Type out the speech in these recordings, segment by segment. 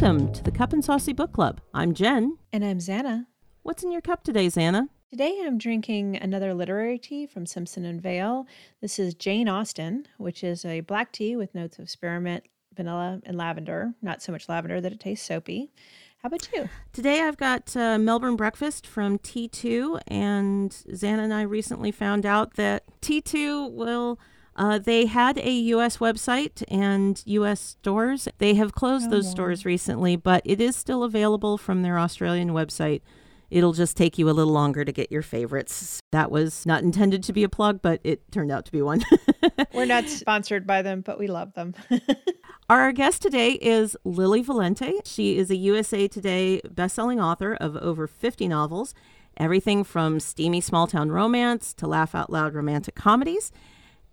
Welcome to the Cup and Saucy Book Club. I'm Jen. And I'm Zanna. What's in your cup today, Zanna? Today I'm drinking another literary tea from Simpson and Vail. This is Jane Austen, which is a black tea with notes of spearmint, vanilla, and lavender. Not so much lavender that it tastes soapy. How about you? Today I've got uh, Melbourne Breakfast from T2, and Zanna and I recently found out that T2 will uh, they had a U.S. website and U.S. stores. They have closed oh, those stores recently, but it is still available from their Australian website. It'll just take you a little longer to get your favorites. That was not intended to be a plug, but it turned out to be one. We're not sponsored by them, but we love them. Our guest today is Lili Valente. She is a USA Today bestselling author of over 50 novels, everything from steamy small town romance to laugh out loud romantic comedies.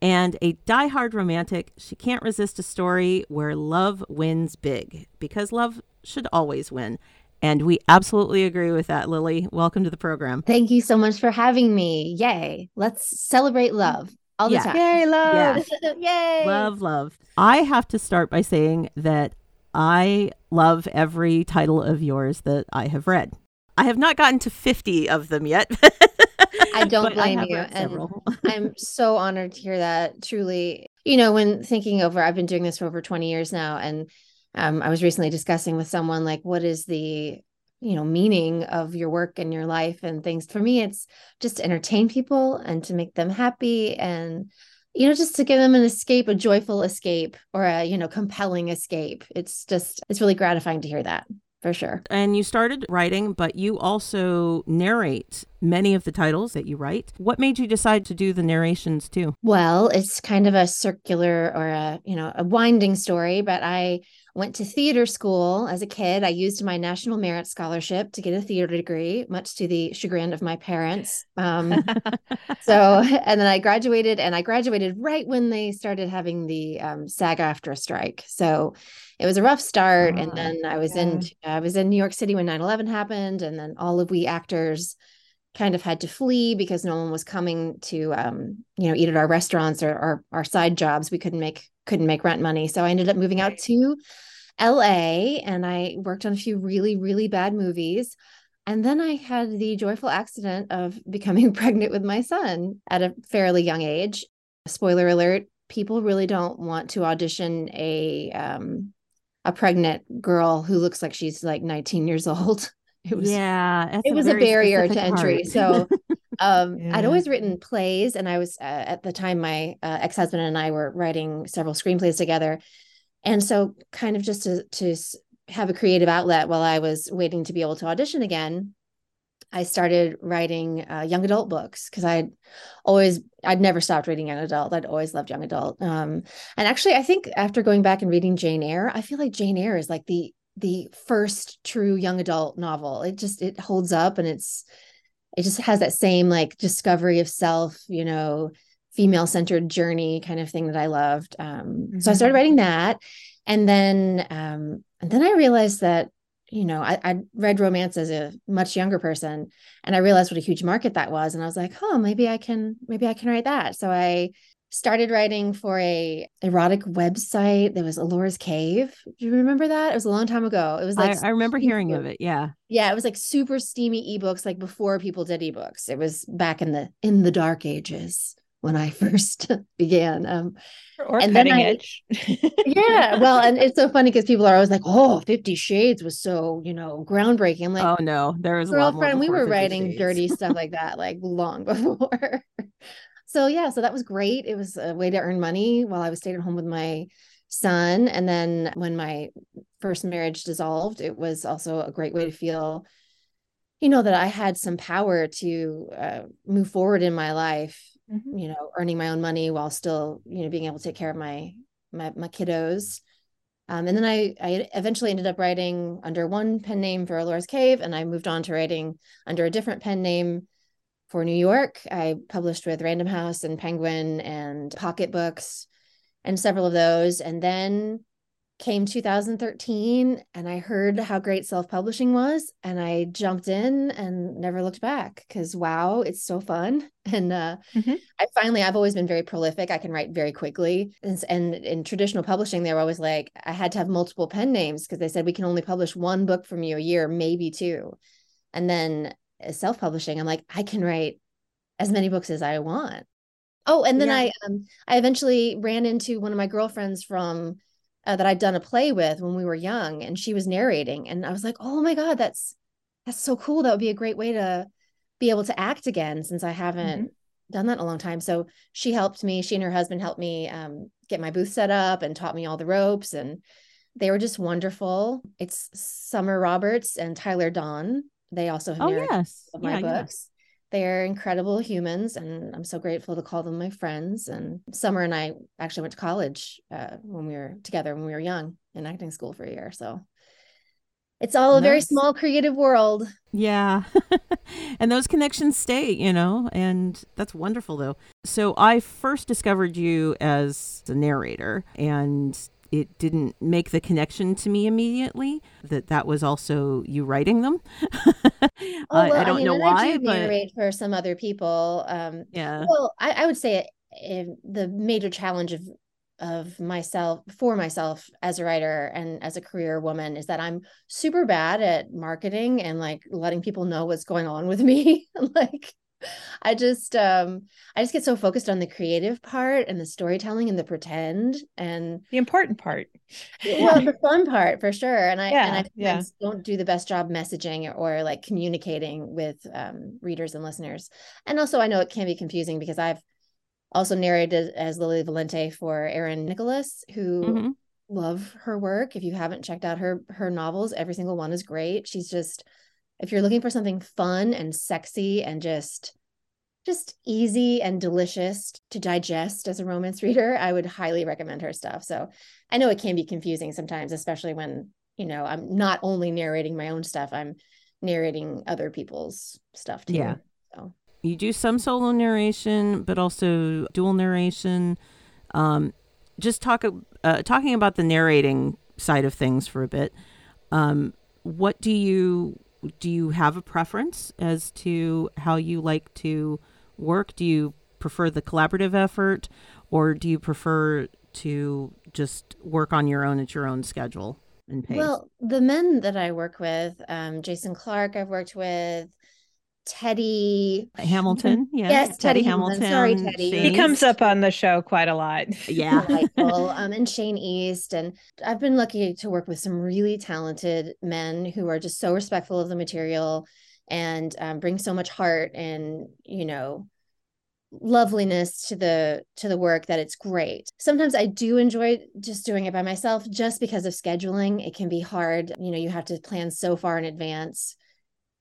And a die-hard romantic, she can't resist a story where love wins big because love should always win. And we absolutely agree with that, Lili. Welcome to the program. Thank you so much for having me. Yay. Let's celebrate love all the yeah. time. Yay, love. Yeah. Yay. Love, love. I have to start by saying that I love every title of yours that I have read. I have not gotten to 50 of them yet. I don't blame I you. And I'm so honored to hear that. Truly, you know, when thinking over, I've been doing this for over 20 years now. And um, I was recently discussing with someone, like, what is the, you know, meaning of your work and your life and things. For me, it's just to entertain people and to make them happy and, you know, just to give them an escape, a joyful escape or a, you know, compelling escape. It's just, it's really gratifying to hear that for sure. And you started writing, but you also narrate many of the titles that you write. What made you decide to do the narrations too? Well, it's kind of a circular or a, you know, a winding story, but I went to theater school as a kid. I used my National Merit Scholarship to get a theater degree, much to the chagrin of my parents. Um, so, and then I graduated, and I graduated right when they started having the um, SAG-AFTRA strike. So, it was a rough start, oh, and then I was yeah. in I was in New York City when 9/11 happened, and then all of we actors kind of had to flee because no one was coming to um, you know eat at our restaurants or our, our side jobs we couldn't make couldn't make rent money. So i ended up moving out to la and i worked on a few really really bad movies. And then i had the joyful accident of becoming pregnant with my son at a fairly young age. Spoiler alert people really don't want to audition a um, a pregnant girl who looks like she's like 19 years old. It was yeah it was a barrier to entry. so um yeah. i'd always written plays and i was uh, at the time my uh, ex-husband and i were writing several screenplays together and so kind of just to to have a creative outlet while i was waiting to be able to audition again i started writing uh, young adult books because i'd always i'd never stopped reading young adult i'd always loved young adult um and actually i think after going back and reading jane eyre i feel like jane eyre is like the the first true young adult novel. It just it holds up and it's it just has that same like discovery of self, you know, female centered journey kind of thing that I loved. Um, mm-hmm. So I started mm-hmm. writing that, and then um, and then I realized that you know I, I read romance as a much younger person, and I realized what a huge market that was, and I was like, oh, maybe I can maybe I can write that. So I started writing for a erotic website that was Ellora's Cave. Do you remember that? It was a long time ago. It was like I, I remember hearing of it. Yeah. Yeah, it was like super steamy ebooks like before people did ebooks. It was back in the in the dark ages when I first began. Um or and cutting I, edge. yeah. Well, and it's so funny because people are always like, oh, 50 Shades was so, you know, groundbreaking. I'm like, oh no, there was a girlfriend, we were writing shades. dirty stuff like that like long before so yeah, so that was great. It was a way to earn money while I was staying at home with my son. And then when my first marriage dissolved, it was also a great way to feel, you know, that I had some power to uh, move forward in my life. Mm-hmm. You know, earning my own money while still, you know, being able to take care of my my, my kiddos. Um, and then I, I eventually ended up writing under one pen name for Ellora's Cave, and I moved on to writing under a different pen name for New York. I published with Random House and Penguin and Pocket Books and several of those. And then came 2013 and I heard how great self publishing was. And I jumped in and never looked back because wow, it's so fun. And uh, mm-hmm. I finally, I've always been very prolific. I can write very quickly. And, and in traditional publishing, they were always like, I had to have multiple pen names because they said we can only publish one book from you a year, maybe two. And then uh, self publishing, I'm like, I can write as many books as I want. Oh, and then yeah. I um I eventually ran into one of my girlfriends from uh, that I'd done a play with when we were young, and she was narrating, and I was like, "Oh my god, that's that's so cool! That would be a great way to be able to act again, since I haven't mm-hmm. done that in a long time." So she helped me. She and her husband helped me um, get my booth set up and taught me all the ropes, and they were just wonderful. It's Summer Roberts and Tyler Donne. They also have oh yes, my yeah, books. They're incredible humans, and I'm so grateful to call them my friends. And Summer and I actually went to college uh, when we were together when we were young in acting school for a year. So it's all a very small creative world. Yeah. and those connections stay, you know, and that's wonderful though. So I first discovered you as a narrator and it didn't make the connection to me immediately that that was also you writing them. oh, well, I don't I mean, know why, I do but narrate for some other people. Um, yeah. Well, I, I would say it, the major challenge of of myself for myself as a writer and as a career woman is that I'm super bad at marketing and like letting people know what's going on with me. like I just um I just get so focused on the creative part and the storytelling and the pretend and the important part. Well, the fun part for sure. And I yeah, and I yeah. don't do the best job messaging or like communicating with um, readers and listeners. And also I know it can be confusing because I've also narrated as Lili Valente for Erin Nicholas, who mm-hmm. love her work. If you haven't checked out her her novels, every single one is great. She's just if you're looking for something fun and sexy and just just easy and delicious to digest as a romance reader, I would highly recommend her stuff. So I know it can be confusing sometimes, especially when, you know, I'm not only narrating my own stuff, I'm narrating other people's stuff too. Yeah. So you do some solo narration, but also dual narration. Um, just talk uh, talking about the narrating side of things for a bit. Um, what do you do you have a preference as to how you like to work? Do you prefer the collaborative effort or do you prefer to just work on your own at your own schedule and pace? Well, the men that I work with, um, Jason Clarke, I've worked with, Teddy Hamilton. Yeah. Yes, Teddy, Teddy Hamilton. Hamilton. Sorry, Teddy. Shane he comes up on the show quite a lot. Yeah. um, and Shane East. And I've been lucky to work with some really talented men who are just so respectful of the material and um, bring so much heart and, you know, loveliness to the to the work that it's great. Sometimes I do enjoy just doing it by myself just because of scheduling. It can be hard. You know, you have to plan so far in advance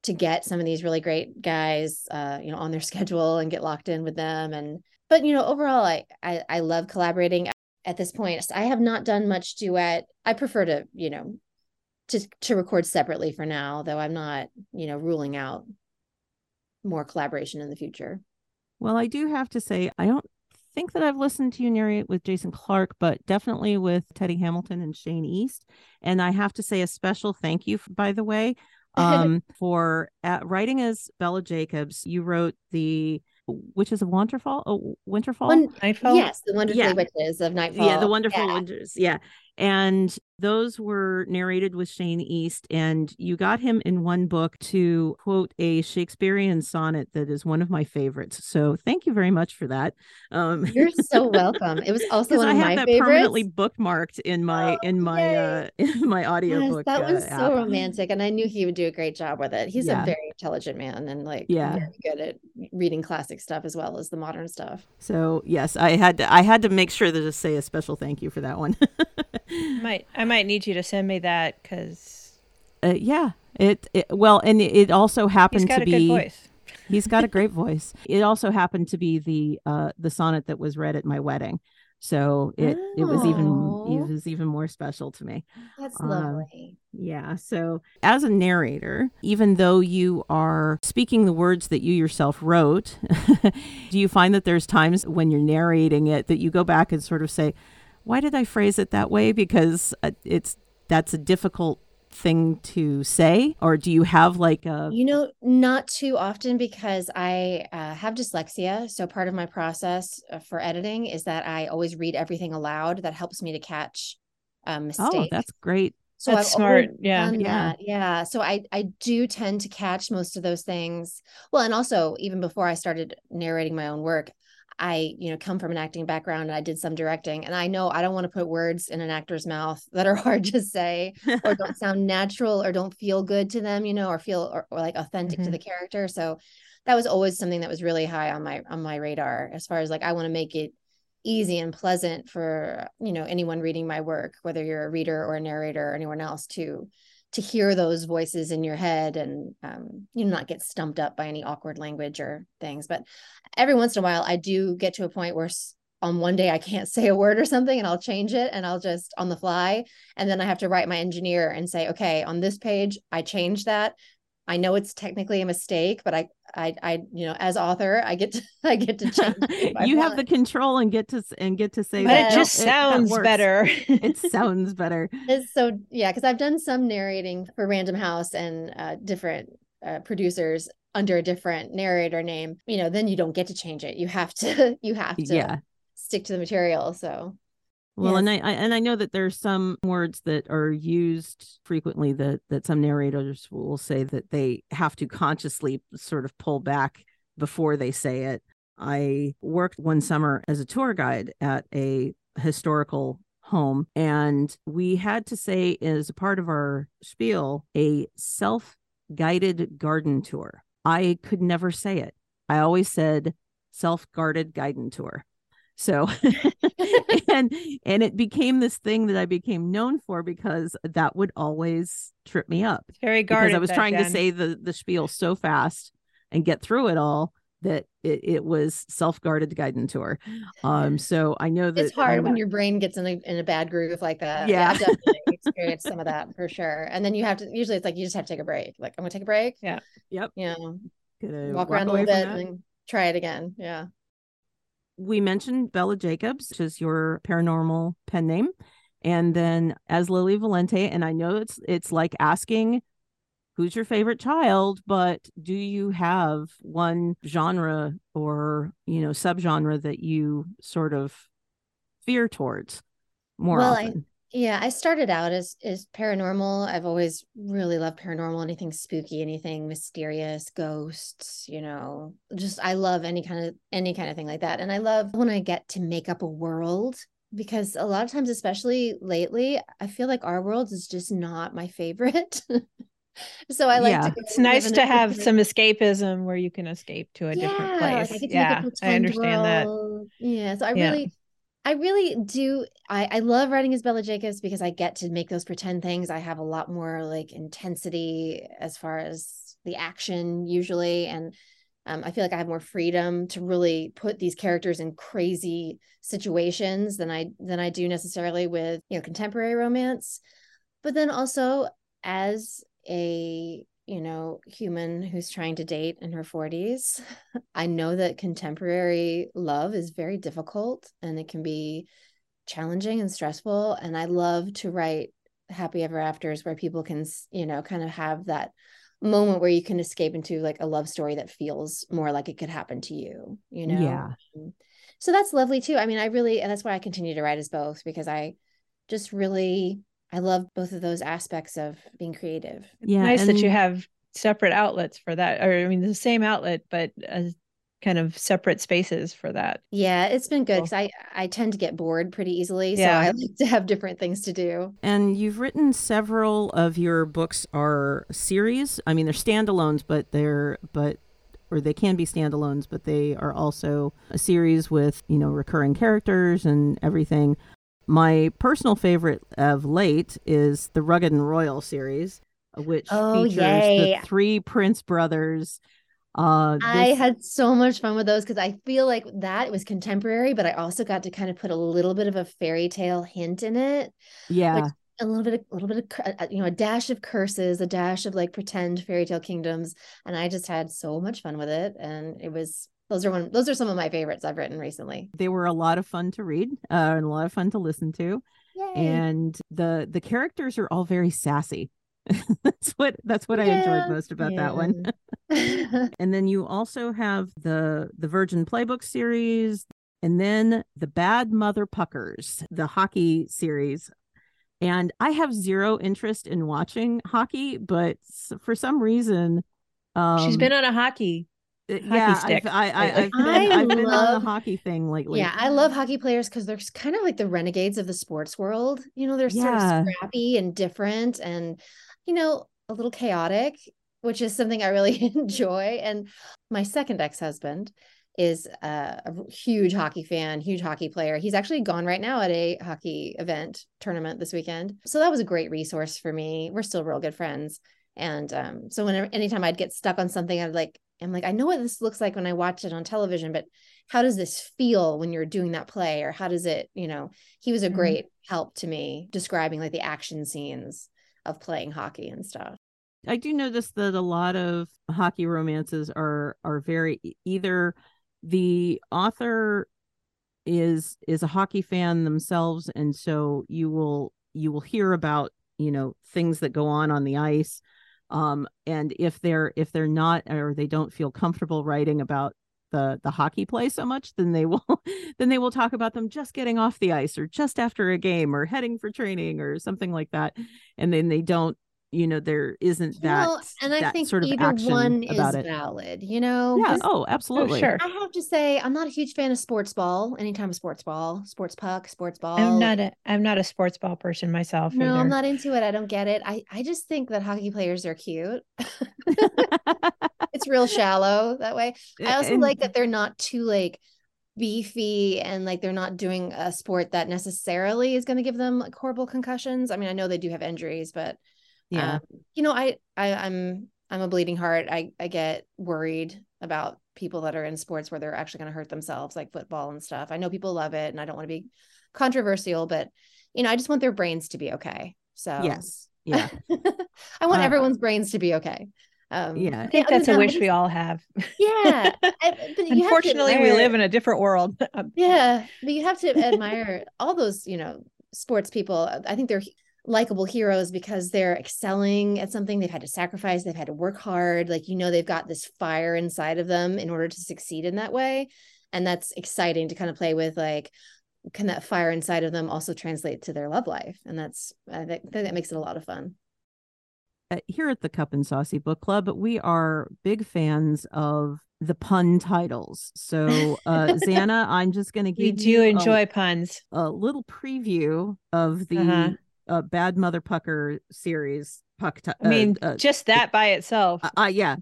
to get some of these really great guys uh, you know on their schedule and get locked in with them. And but you know overall I, I i love collaborating. At this point i have not done much duet. I prefer to you know to to record separately for now though i'm not you know ruling out more collaboration in the future. Well i do have to say i don't think that I've listened to you narrate with Jason Clarke, but definitely with Teddy Hamilton and Shane East. And I have to say a special thank you, by the way um, for uh, writing as Bella Jacobs. You wrote the Witches of Winterfall. Oh, Winterfall. One, Nightfall. Yes, the Wonderful yeah. Witches of Nightfall. Yeah, the Wonderful yeah. Winters. Yeah, and those were narrated with Shane East, and you got him in one book to quote a Shakespearean sonnet that is one of my favorites. So thank you very much for that. Um, You're so welcome. It was also one of I have my that favorites. permanently bookmarked in my oh, in my uh, in my audiobook. Yes, that was uh, so romantic, and I knew he would do a great job with it. He's yeah. a very intelligent man, and like yeah, very good at reading classic stuff as well as the modern stuff. So yes, I had to I had to make sure to just say a special thank you for that one. might I might need you to send me that because uh, yeah. It, it, well and it also happened to be he's got a great voice. It also happened to be the uh the sonnet that was read at my wedding. So it oh. it was even it was even more special to me. That's um, lovely. yeah so as a narrator even though you are speaking the words that you yourself wrote do you find that there's times when you're narrating it that you go back and sort of say why did I phrase it that way? Because uh, it's that's a difficult thing to say or do you have like a you know not too often because i uh, have dyslexia. So part of my process uh, for editing is that i always read everything aloud that helps me to catch um, mistakes oh that's great. So that's I've smart. Yeah. yeah. that. yeah. So i i do tend to catch most of those things. Well and also even before i started narrating my own work I, you know, come from an acting background and I did some directing. And I know I don't want to put words in an actor's mouth that are hard to say or don't sound natural or don't feel good to them, you know, or feel or, or like authentic mm-hmm. to the character. So that was always something that was really high on my on my radar as far as like I want to make it easy and pleasant for, you know, anyone reading my work, whether you're a reader or a narrator or anyone else to to hear those voices in your head and um, you know not get stumped up by any awkward language or things. But every once in a while i do get to a point where on one day i can't say a word or something and i'll change it and i'll just on the fly and then i have to write my engineer and say okay on this page i changed that I know it's technically a mistake, but I, I, I, you know, as author, I get to, I get to change. you have the control and get to and get to say but that. It just it, sounds better. it sounds better. It's so yeah, because I've done some narrating for Random House and uh, different uh, producers under a different narrator name. You know, then you don't get to change it. You have to, you have to, yeah. stick to the material. So well, yes. and I, I, and I know that there's some words that are used frequently that that some narrators will say that they have to consciously sort of pull back before they say it. I worked one summer as a tour guide at a historical home and we had to say as a part of our spiel a self-guided garden tour. I could never say it. I always said self-guarded garden tour so and and it became this thing that I became known for because that would always trip me up. Very guarded. Because I was trying Jen. to say the the spiel so fast and get through it all that it, it was self-guarded guiding tour. Um so I know that it's hard when your brain gets in a in a bad groove like that. Yeah, yeah definitely experienced some of that for sure. And then you have to usually it's like you just have to take a break. Like I'm gonna take a break. Yeah. Yep. You know, walk, walk around a little bit and try it again. Yeah we mentioned Bella Jacobs, which is your paranormal pen name, and then as Lili Valente. And I know it's it's like asking who's your favorite child, but do you have one genre or you know subgenre that you sort of fear towards more well, often? Yeah, I started out as as paranormal. I've always really loved paranormal, anything spooky, anything mysterious, ghosts, you know. Just I love any kind of any kind of thing like that. And I love when I get to make up a world because a lot of times especially lately, I feel like our world is just not my favorite. so I like yeah. to It's nice to have some escapism where you can escape to a yeah, different place. Like I yeah, I understand world. that. Yeah, so I yeah. really I really do. I, I love writing as Bella Jacobs because I get to make those pretend things. I have a lot more like intensity as far as the action usually. And um, I feel like I have more freedom to really put these characters in crazy situations than I than I do necessarily with you know contemporary romance. But then also as a you know, human who's trying to date in her 40s. I know that contemporary love is very difficult and it can be challenging and stressful. And I love to write happy ever afters where people can, you know, kind of have that moment where you can escape into like a love story that feels more like it could happen to you, you know? Yeah. Um, so that's lovely too. I mean, I really, and that's why I continue to write as both because I just really I love both of those aspects of being creative. It's yeah, nice and... that you have separate outlets for that. Or I mean, the same outlet, but uh, kind of separate spaces for that. Yeah, it's been good because I I tend to get bored pretty easily, so yeah. I like to have different things to do. And you've written several of your books are series. I mean, they're standalones, but they're but or they can be standalones, but they are also a series with you know recurring characters and everything. My personal favorite of late is the Rugged and Royal series, which oh, features yay. the three Prince brothers. Uh, this... I had so much fun with those because I feel like that was contemporary, but I also got to kind of put a little bit of a fairy tale hint in it. Yeah. Like a little bit, a little bit of, uh, you know, a dash of curses, a dash of like pretend fairy tale kingdoms. And I just had so much fun with it. And it was those are one those are some of my favorites I've written recently. They were a lot of fun to read uh, and a lot of fun to listen to. Yay. And the the characters are all very sassy. that's what that's what I enjoyed most about that one. and then you also have the the Virgin Playbook series and then the Bad Mother Puckers, the hockey series. And I have zero interest in watching hockey, but for some reason um, she's been on a hockey uh, yeah, I've, I, I, have been, I have been on the hockey thing lately. Yeah, I love hockey players because they're kind of like the renegades of the sports world. You know, they're yeah. sort of scrappy and different and, you know, a little chaotic, which is something I really enjoy. And my second ex husband is a, a, huge hockey fan, huge hockey player. He's actually gone right now at a hockey event tournament this weekend. So that was a great resource for me. We're still real good friends. And um, so whenever anytime I'd get stuck on something, I'd like, I'm like, I know what this looks like when I watch it on television, but how does this feel when you're doing that play? Or how does it, you know, he was a mm-hmm. great help to me describing like the action scenes of playing hockey and stuff. I do notice that a lot of hockey romances are are very either the author is is a hockey fan themselves and so you will you will hear about you know things that go on on the ice um, and if they're if they're not or they don't feel comfortable writing about the the hockey play so much then they will then they will talk about them just getting off the ice or just after a game or heading for training or something like that. And then they don't you know there isn't that well, and i think sort of either one is it. valid you know yeah oh, oh absolutely. sure. I have to say i'm not a huge fan of sports ball anytime a sports ball sports puck sports ball. i'm not a i'm not a sports ball person myself no either. i'm not into it i don't get it i i just think that hockey players are cute. It's real shallow that way. I also and, like that they're not too like beefy and like they're not doing a sport that necessarily is going to give them like horrible concussions. I mean i know they do have injuries but yeah. Um, you know I, I i'm i'm a bleeding heart. I i get worried about people that are in sports where they're actually going to hurt themselves like football and stuff. I know people love it and i don't want to be controversial but you know i just want their brains to be okay. So yes. Yeah. I want uh, everyone's brains to be okay. Um, yeah, I think that's a wish we all have. Yeah, unfortunately, we live in a different world. yeah, but you have to admire all those, you know, sports people. I think they're likable heroes because they're excelling at something they've had to sacrifice they've had to work hard like you know they've got this fire inside of them in order to succeed in that way and that's exciting to kind of play with like can that fire inside of them also translate to their love life and that's i think that makes it a lot of fun uh, here at the cup and saucy book club we are big fans of the pun titles. So, uh, Zanna, I'm just going to give you. we do enjoy a, puns. A little preview of the uh-huh uh, Bad Mother Pucker series. Puck. T- I mean, uh, uh, just that by itself. Uh, uh yeah.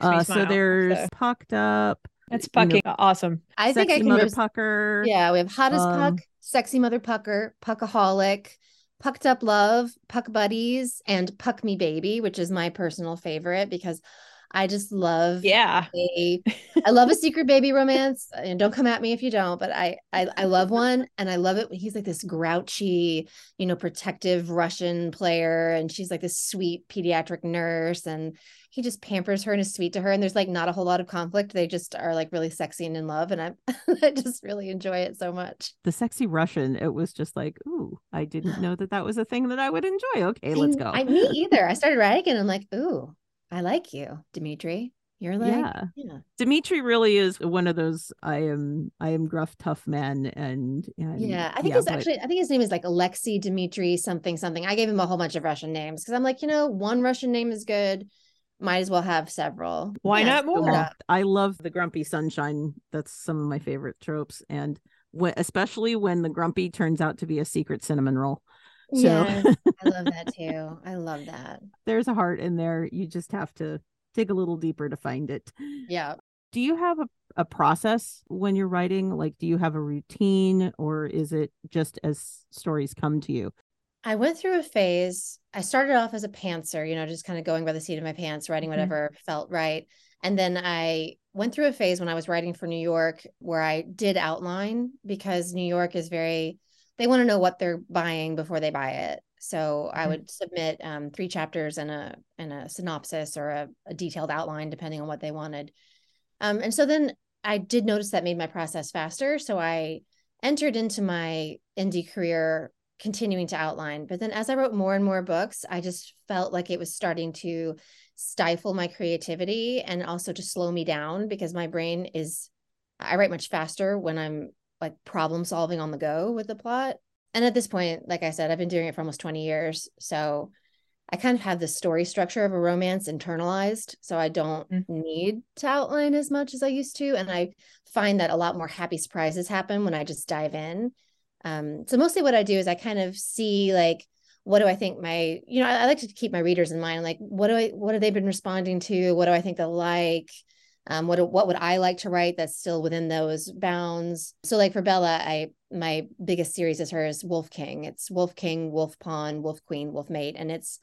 Uh, smile, so there's so. pucked up. That's pucking you know, awesome. I think I can mother pucker. Yeah, we have hottest um, puck, sexy mother pucker, puckaholic, pucked up love, puck buddies, and puck me baby, which is my personal favorite because I just love yeah. A, I love a secret baby romance. And don't come at me if you don't, but I, I I love one and I love it when he's like this grouchy, you know, protective Russian player and she's like this sweet pediatric nurse and he just pampers her and is sweet to her and there's like not a whole lot of conflict. They just are like really sexy and in love and I I just really enjoy it so much. The sexy Russian, it was just like, ooh, I didn't know that that was a thing that I would enjoy. Okay, let's go. I me either. I started writing and I'm like, ooh, I like you, Dimitri. You're like, yeah. yeah. Dimitri really is one of those. I am, I am gruff, tough men, and, and yeah, I think yeah, his but... actually, I think his name is like Alexei Dimitri something something. I gave him a whole bunch of Russian names because I'm like, you know, one Russian name is good. Might as well have several. Why yeah, not more? I love the grumpy sunshine. That's some of my favorite tropes, and when, especially when the grumpy turns out to be a secret cinnamon roll. So yes, I love that too. I love that. There's a heart in there. You just have to dig a little deeper to find it. Yeah. Do you have a, a process when you're writing? Like, do you have a routine or is it just as stories come to you? I went through a phase. I started off as a pantser, you know, just kind of going by the seat of my pants, writing mm-hmm. whatever mm-hmm. felt right. And then I went through a phase when I was writing for New York where I did outline because New York is very they want to know what they're buying before they buy it. So I would submit um, three chapters and a and a synopsis or a, a, detailed outline, depending on what they wanted. Um, and so then I did notice that made my process faster. So I entered into my indie career continuing to outline. But then as I wrote more and more books, I just felt like it was starting to stifle my creativity and also to slow me down because my brain is I write much faster when I'm like problem solving on the go with the plot. And at this point, like I said, I've been doing it for almost 20 years. So I kind of have the story structure of a romance internalized. So I don't mm-hmm. need to outline as much as I used to. And I find that a lot more happy surprises happen when I just dive in. Um, so mostly what I do is I kind of see like, what do I think my, you know, I, I like to keep my readers in mind. Like, what do I, what have they been responding to? What do I think they'll like? Um, what what would I like to write that's still within those bounds? So like for Bella, I my biggest series is hers Wolf King. It's Wolf King, Wolf Pawn, Wolf Queen, Wolf Mate, and it's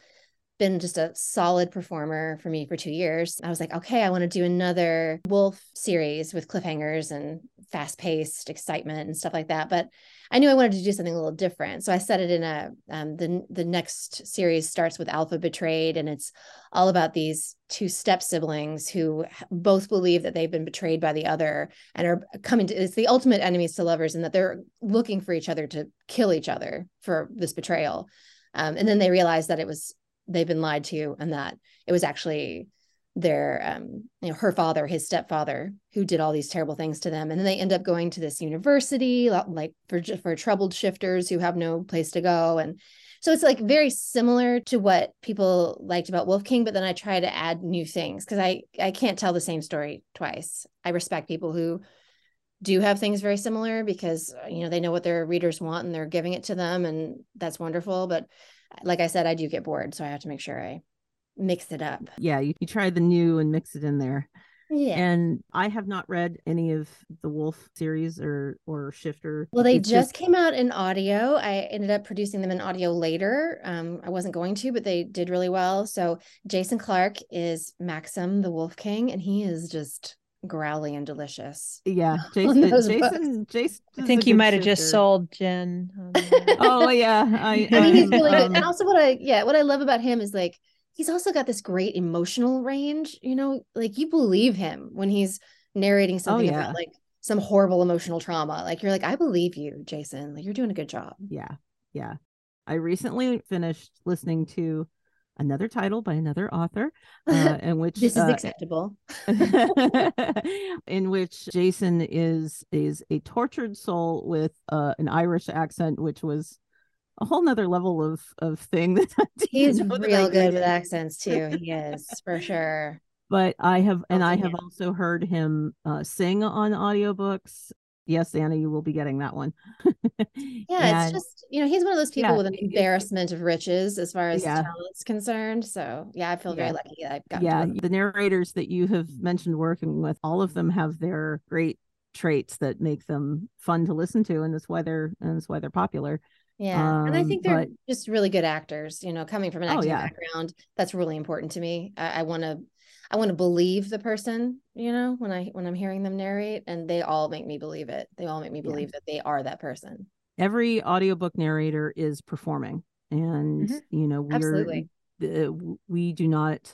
been just a solid performer for me for two years. I was like, okay, I want to do another Wolf series with cliffhangers and fast paced excitement and stuff like that. But I knew I wanted to do something a little different. So I set it in a um, the the next series starts with Alpha Betrayed, and it's all about these two step siblings who both believe that they've been betrayed by the other and are coming to it's the ultimate enemies to lovers, and that they're looking for each other to kill each other for this betrayal. Um, and then they realize that it was they've been lied to, and that it was actually their um you know her father his stepfather who did all these terrible things to them. And then they end up going to this university like for for troubled shifters who have no place to go. And so it's like very similar to what people liked about wolf king but then i try to add new things because i i can't tell the same story twice. I respect people who do have things very similar because you know they know what their readers want and they're giving it to them and that's wonderful. But like i said i do get bored so i have to make sure i mix it up. Yeah, you, you try the new and mix it in there. Yeah. And I have not read any of the Wolf series or or Shifter. Well, they just, just, came out in audio. I ended up producing them in audio later. Um, I wasn't going to, but they did really well. So Jason Clarke is Maxim, the Wolf King, and he is just growly and delicious. Yeah, Jason. Jason. Jason. I think you might have just sold Jen. oh yeah, I. I mean, he's really um, good. And also, what I yeah, what I love about him is like he's also got this great emotional range you know like you believe him when he's narrating oh, something oh, yeah. about like some horrible emotional trauma like you're like i believe you jason like you're doing a good job yeah yeah i recently finished listening to another title by another author uh, in which this is uh, acceptable in which jason is is a tortured soul with uh, an irish accent which was a whole nother level of of thing that he's real good with accents too. He is for sure. But I have, and I have also heard him uh, sing on audiobooks. Yes, Anna, you will be getting that one. yeah, and, it's just you know he's one of those people yeah, with an embarrassment of riches as far as yeah. talent's concerned. So yeah, I feel very lucky that I've got. Yeah, the narrators that you have mentioned working with, all of them have their great traits that make them fun to listen to, and that's why they're and that's why they're popular. Yeah. Um, and I think they're but, just really good actors, you know, coming from an oh, acting oh, yeah. background. That's really important to me. I want to I want to believe the person, you know, when I when I'm hearing them narrate and they all make me believe it. They all make me believe yeah. that they are that person. Every audiobook narrator is performing and mm-hmm. you know, we're Absolutely. Uh, we do not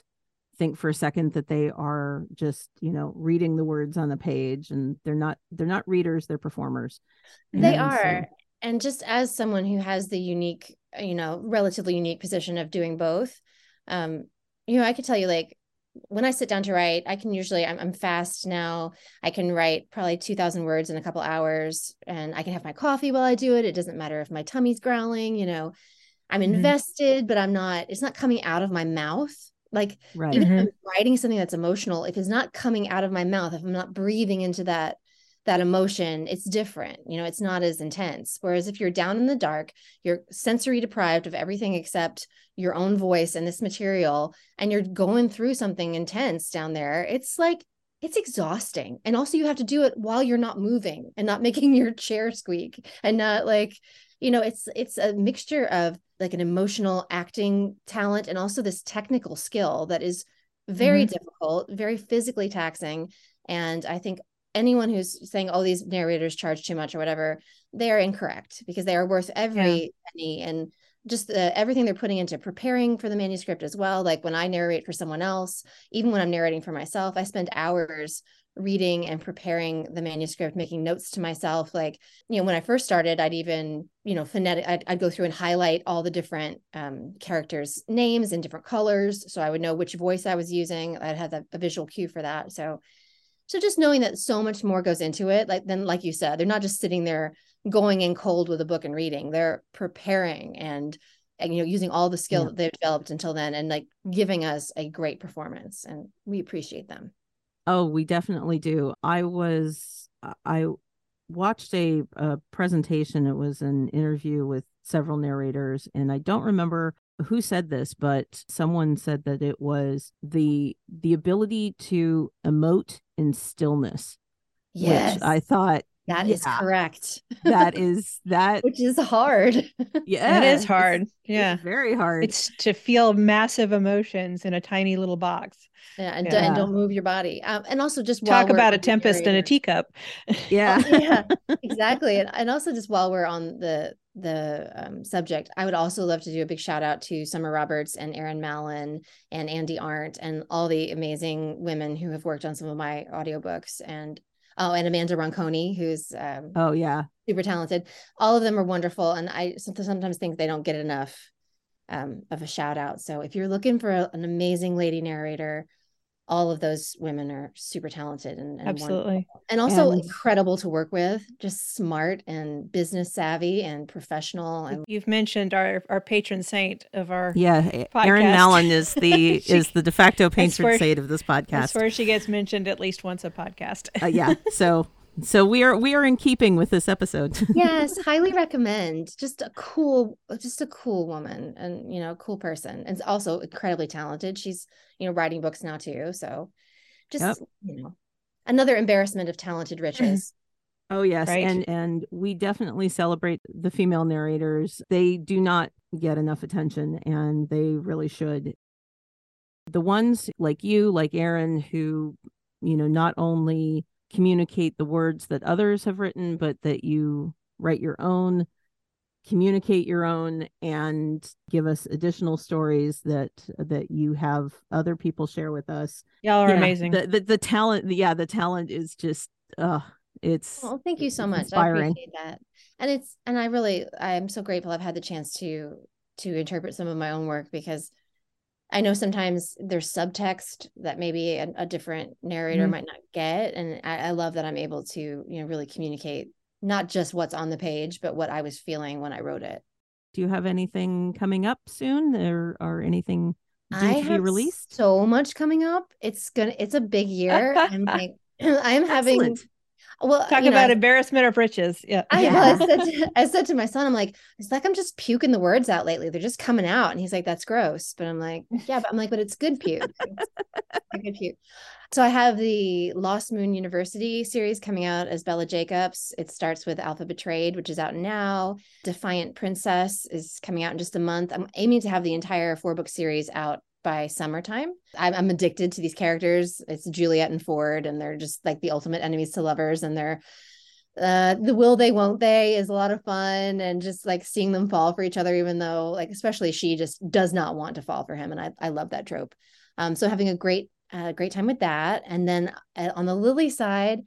think for a second that they are just you know reading the words on the page and they're not they're not readers they're performers they and are so, and just as someone who has the unique you know relatively unique position of doing both um you know i could tell you like when i sit down to write i can usually i'm, I'm fast now i can write probably 2000 words in a couple hours and i can have my coffee while i do it it doesn't matter if my tummy's growling you know i'm mm-hmm. invested but i'm not it's not coming out of my mouth like right. even mm-hmm. if i'm writing something that's emotional if it's not coming out of my mouth if i'm not breathing into that that emotion it's different you know it's not as intense whereas if you're down in the dark you're sensory deprived of everything except your own voice and this material and you're going through something intense down there it's like it's exhausting and also you have to do it while you're not moving and not making your chair squeak and not like you know it's it's a mixture of like an emotional acting talent and also this technical skill that is very mm-hmm. difficult very physically taxing and i think anyone who's saying oh these narrators charge too much or whatever they are incorrect because they are worth every yeah. penny and just the, everything they're putting into preparing for the manuscript as well like when i narrate for someone else even when i'm narrating for myself i spend hours reading and preparing the manuscript, making notes to myself. Like, you know, when I first started, I'd even, you know, phonetic, I'd, I'd go through and highlight all the different um, characters' names in different colors. So I would know which voice I was using. I'd have a visual cue for that. So, so just knowing that so much more goes into it, like then, like you said, they're not just sitting there going in cold with a book and reading, they're preparing and and you know using all the skill yeah. that they've developed until then and like giving us a great performance and we appreciate them. Oh we definitely do. I was uh, i watched a, a presentation. It was an interview with several narrators and i don't remember who said this but someone said that it was the the ability to emote in stillness yes which i thought that yeah. is correct. That is that which is hard. Yeah. It is hard. It's, yeah. It's very hard. It's to feel massive emotions in a tiny little box. Yeah, and, yeah. and don't move your body. Um, and also just talk about a tempest in a teacup. Yeah. oh, yeah, exactly. And, and also just while we're on the the um, subject, I would also love to do a big shout out to Summer Roberts and Erin Mallon and Andi Arndt and all the amazing women who have worked on some of my audiobooks and Oh, and Amanda Ronconi, who's um, oh yeah, super talented. All of them are wonderful, and I sometimes think they don't get enough um, of a shout out. So if you're looking for a, an amazing lady narrator, all of those women are super talented and, and absolutely wonderful. and also and incredible to work with just smart and business savvy and professional and you've mentioned our our patron saint of our yeah podcast. erin mallon is the she, is the de facto patron saint of this podcast that's where she gets mentioned at least once a podcast uh, yeah so so we are we are in keeping with this episode. yes, highly recommend. Just a cool, just a cool woman, and you know, cool person, and also incredibly talented. She's you know writing books now too. So, just yep. you know, another embarrassment of talented riches. Oh yes, right. and and we definitely celebrate the female narrators. They do not get enough attention, and they really should. The ones like you, like Erin, who you know not only communicate the words that others have written, but that you write your own, communicate your own, and give us additional stories that that you have other people share with us. Y'all are yeah, amazing. The, the, the talent, yeah, the talent is just uh it's well thank you so much inspiring. i appreciate that and it's and i really i'm so grateful i've had the chance to to interpret some of my own work because I know sometimes there's subtext that maybe a, a different narrator mm-hmm. might not get. And I, I, love that I'm able to, you know, really communicate not just what's on the page, but what I was feeling when I wrote it. Do you have anything coming up soon or, or anything I to be released? So much coming up. It's gonna it's a big year. I'm like I'm having well talk about know, embarrassment of riches. Yeah. I, yeah. Well, I, said to, I said to my son i'm like it's like i'm just puking the words out lately. They're just coming out. And he's like that's gross. But i'm like yeah but i'm like but it's good puke. It's good puke. So i have the lost moon university series coming out as bella jacobs. It starts with alpha betrayed which is out now. Defiant princess is coming out in just a month. I'm aiming to have the entire four book series out by summertime. I'm, I'm addicted to these characters. It's Juliet and Ford, and they're just like the ultimate enemies to lovers. And they're uh, the will they won't they is a lot of fun, and just like seeing them fall for each other, even though like especially she just does not want to fall for him, and I I love that trope. Um, so having a great uh, great time with that, and then uh, on the Lili side.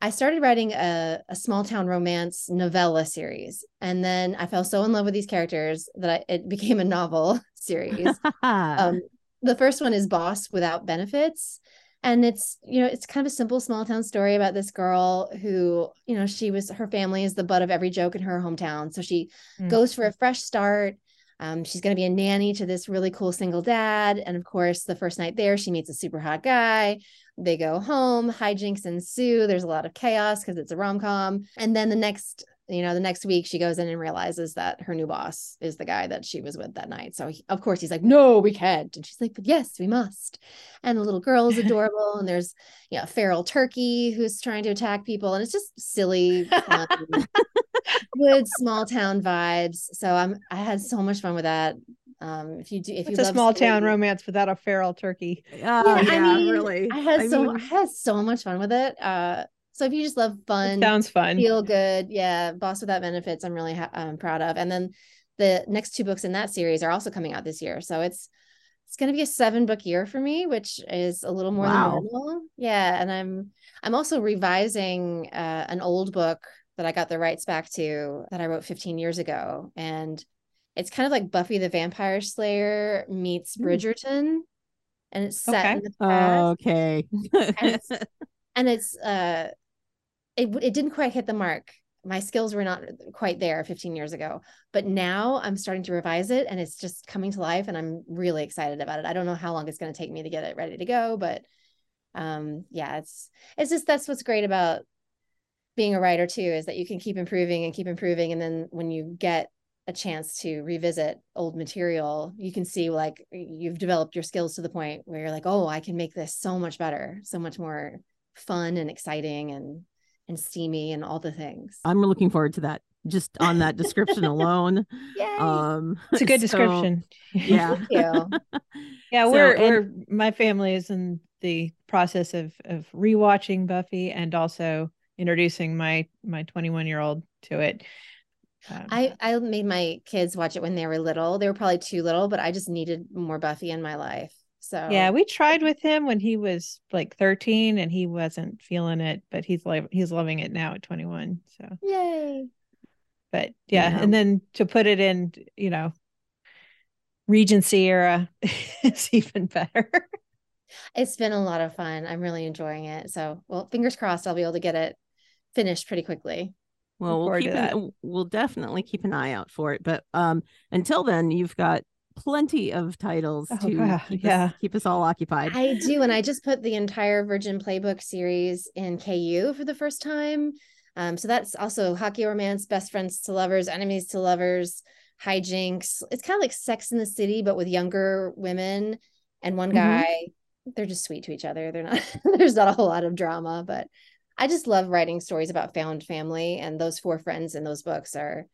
I started writing a, a small town romance novella series. And then I fell so in love with these characters that I, it became a novel series. um, the first one is Boss Without Benefits. And it's, you know, it's kind of a simple small town story about this girl who, you know, she was, her family is the butt of every joke in her hometown. So she mm. goes for a fresh start. Um, she's going to be a nanny to this really cool single dad. And of course, the first night there, she meets a super hot guy. They go home, hijinks ensue. There's a lot of chaos because it's a rom com. And then the next you know the next week she goes in and realizes that her new boss is the guy that she was with that night. So he, of course he's like no we can't. And she's like but yes we must. And the little girl is adorable and there's you know feral turkey who's trying to attack people and it's just silly fun, good small town vibes. So i'm i had so much fun with that. Um if you do if it's you a small town romance without a feral turkey. Oh yeah, yeah I mean, really. I had I so mean... i had so much fun with it. Uh so if you just love fun, it sounds fun, feel good, yeah, Boss Without Benefits, I'm really ha- um, proud of. And then the next two books in that series are also coming out this year, so it's it's going to be a seven book year for me, which is a little more wow. than normal. Yeah, and I'm I'm also revising uh, an old book that I got the rights back to that I wrote 15 years ago, and it's kind of like Buffy the Vampire Slayer meets hmm. Bridgerton, and it's set okay. in the past. Okay, and it's, and it's uh, it it didn't quite hit the mark. My skills were not quite there 15 years ago but now i'm starting to revise it and it's just coming to life and i'm really excited about it. I don't know how long it's going to take me to get it ready to go but um yeah it's it's just that's what's great about being a writer too is that you can keep improving and keep improving. And then when you get a chance to revisit old material you can see like you've developed your skills to the point where you're like oh i can make this so much better so much more fun and exciting and and steamy and all the things. I'm looking forward to that. Just on that description alone. Yay. Um, it's a good so, description. Yeah. yeah, so, we're and, we're my family is in the process of of rewatching Buffy and also introducing my my 21 year old to it. Um, I I made my kids watch it when they were little. They were probably too little, but I just needed more Buffy in my life. So yeah, we tried with him when he was like 13 and he wasn't feeling it, but he's like he's loving it now at 21. So yay. But yeah, yeah. and then to put it in, you know, Regency era is even better. It's been a lot of fun. I'm really enjoying it. So, well, fingers crossed I'll be able to get it finished pretty quickly. Well, we'll, keep an, we'll definitely keep an eye out for it. But um, until then, you've got plenty of titles oh, to keep, yeah. us, keep us all occupied. I do. And I just put the entire Virgin Playbook series in KU for the first time. Um, so that's also hockey romance, best friends to lovers, enemies to lovers, hijinks. It's kind of like Sex in the City, but with younger women and one mm-hmm. guy. Mm-hmm. They're just sweet to each other. They're not, there's not a whole lot of drama, but I just love writing stories about found family. And those four friends in those books are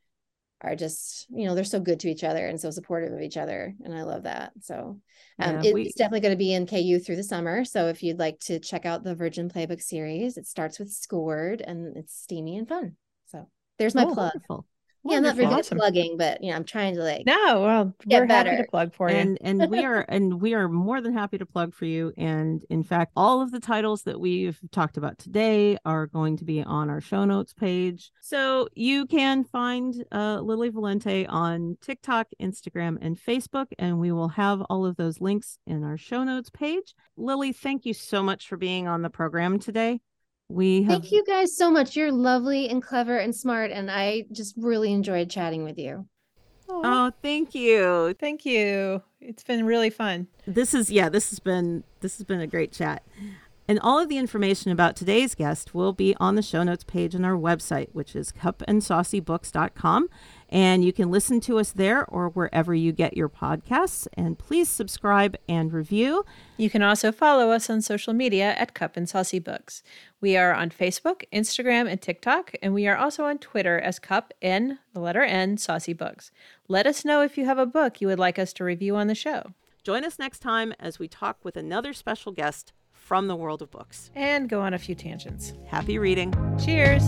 are just you know they're so good to each other and so supportive of each other and i love that. So um, yeah, it's definitely going to be in ku through the summer so if you'd like to check out the virgin playbook series it starts with scored and it's steamy and fun. So there's my oh, plug. wonderful. Yeah, I'm not very awesome. good plugging, but you know, I'm trying to like No, well, we're better. happy to plug for you. And and we are and we are more than happy to plug for you. And in fact, all of the titles that we've talked about today are going to be on our show notes page. So you can find uh, Lili Valente on TikTok, Instagram, and Facebook, and we will have all of those links in our show notes page. Lili, thank you so much for being on the program today. We have... thank you guys so much. You're lovely and clever and smart, and I just really enjoyed chatting with you. Oh, thank you. Thank you. It's been really fun. This is yeah, this has been this has been a great chat. And all of the information about today's guest will be on the show notes page on our website, which is cupandsaucybooks.com. And you can listen to us there or wherever you get your podcasts. And please subscribe and review. You can also follow us on social media at Cup and Saucy Books. We are on Facebook, Instagram, and TikTok, and we are also on Twitter as Cup N, the letter N, Saucy Books. Let us know if you have a book you would like us to review on the show. Join us next time as we talk with another special guest from the world of books. And go on a few tangents. Happy reading. Cheers.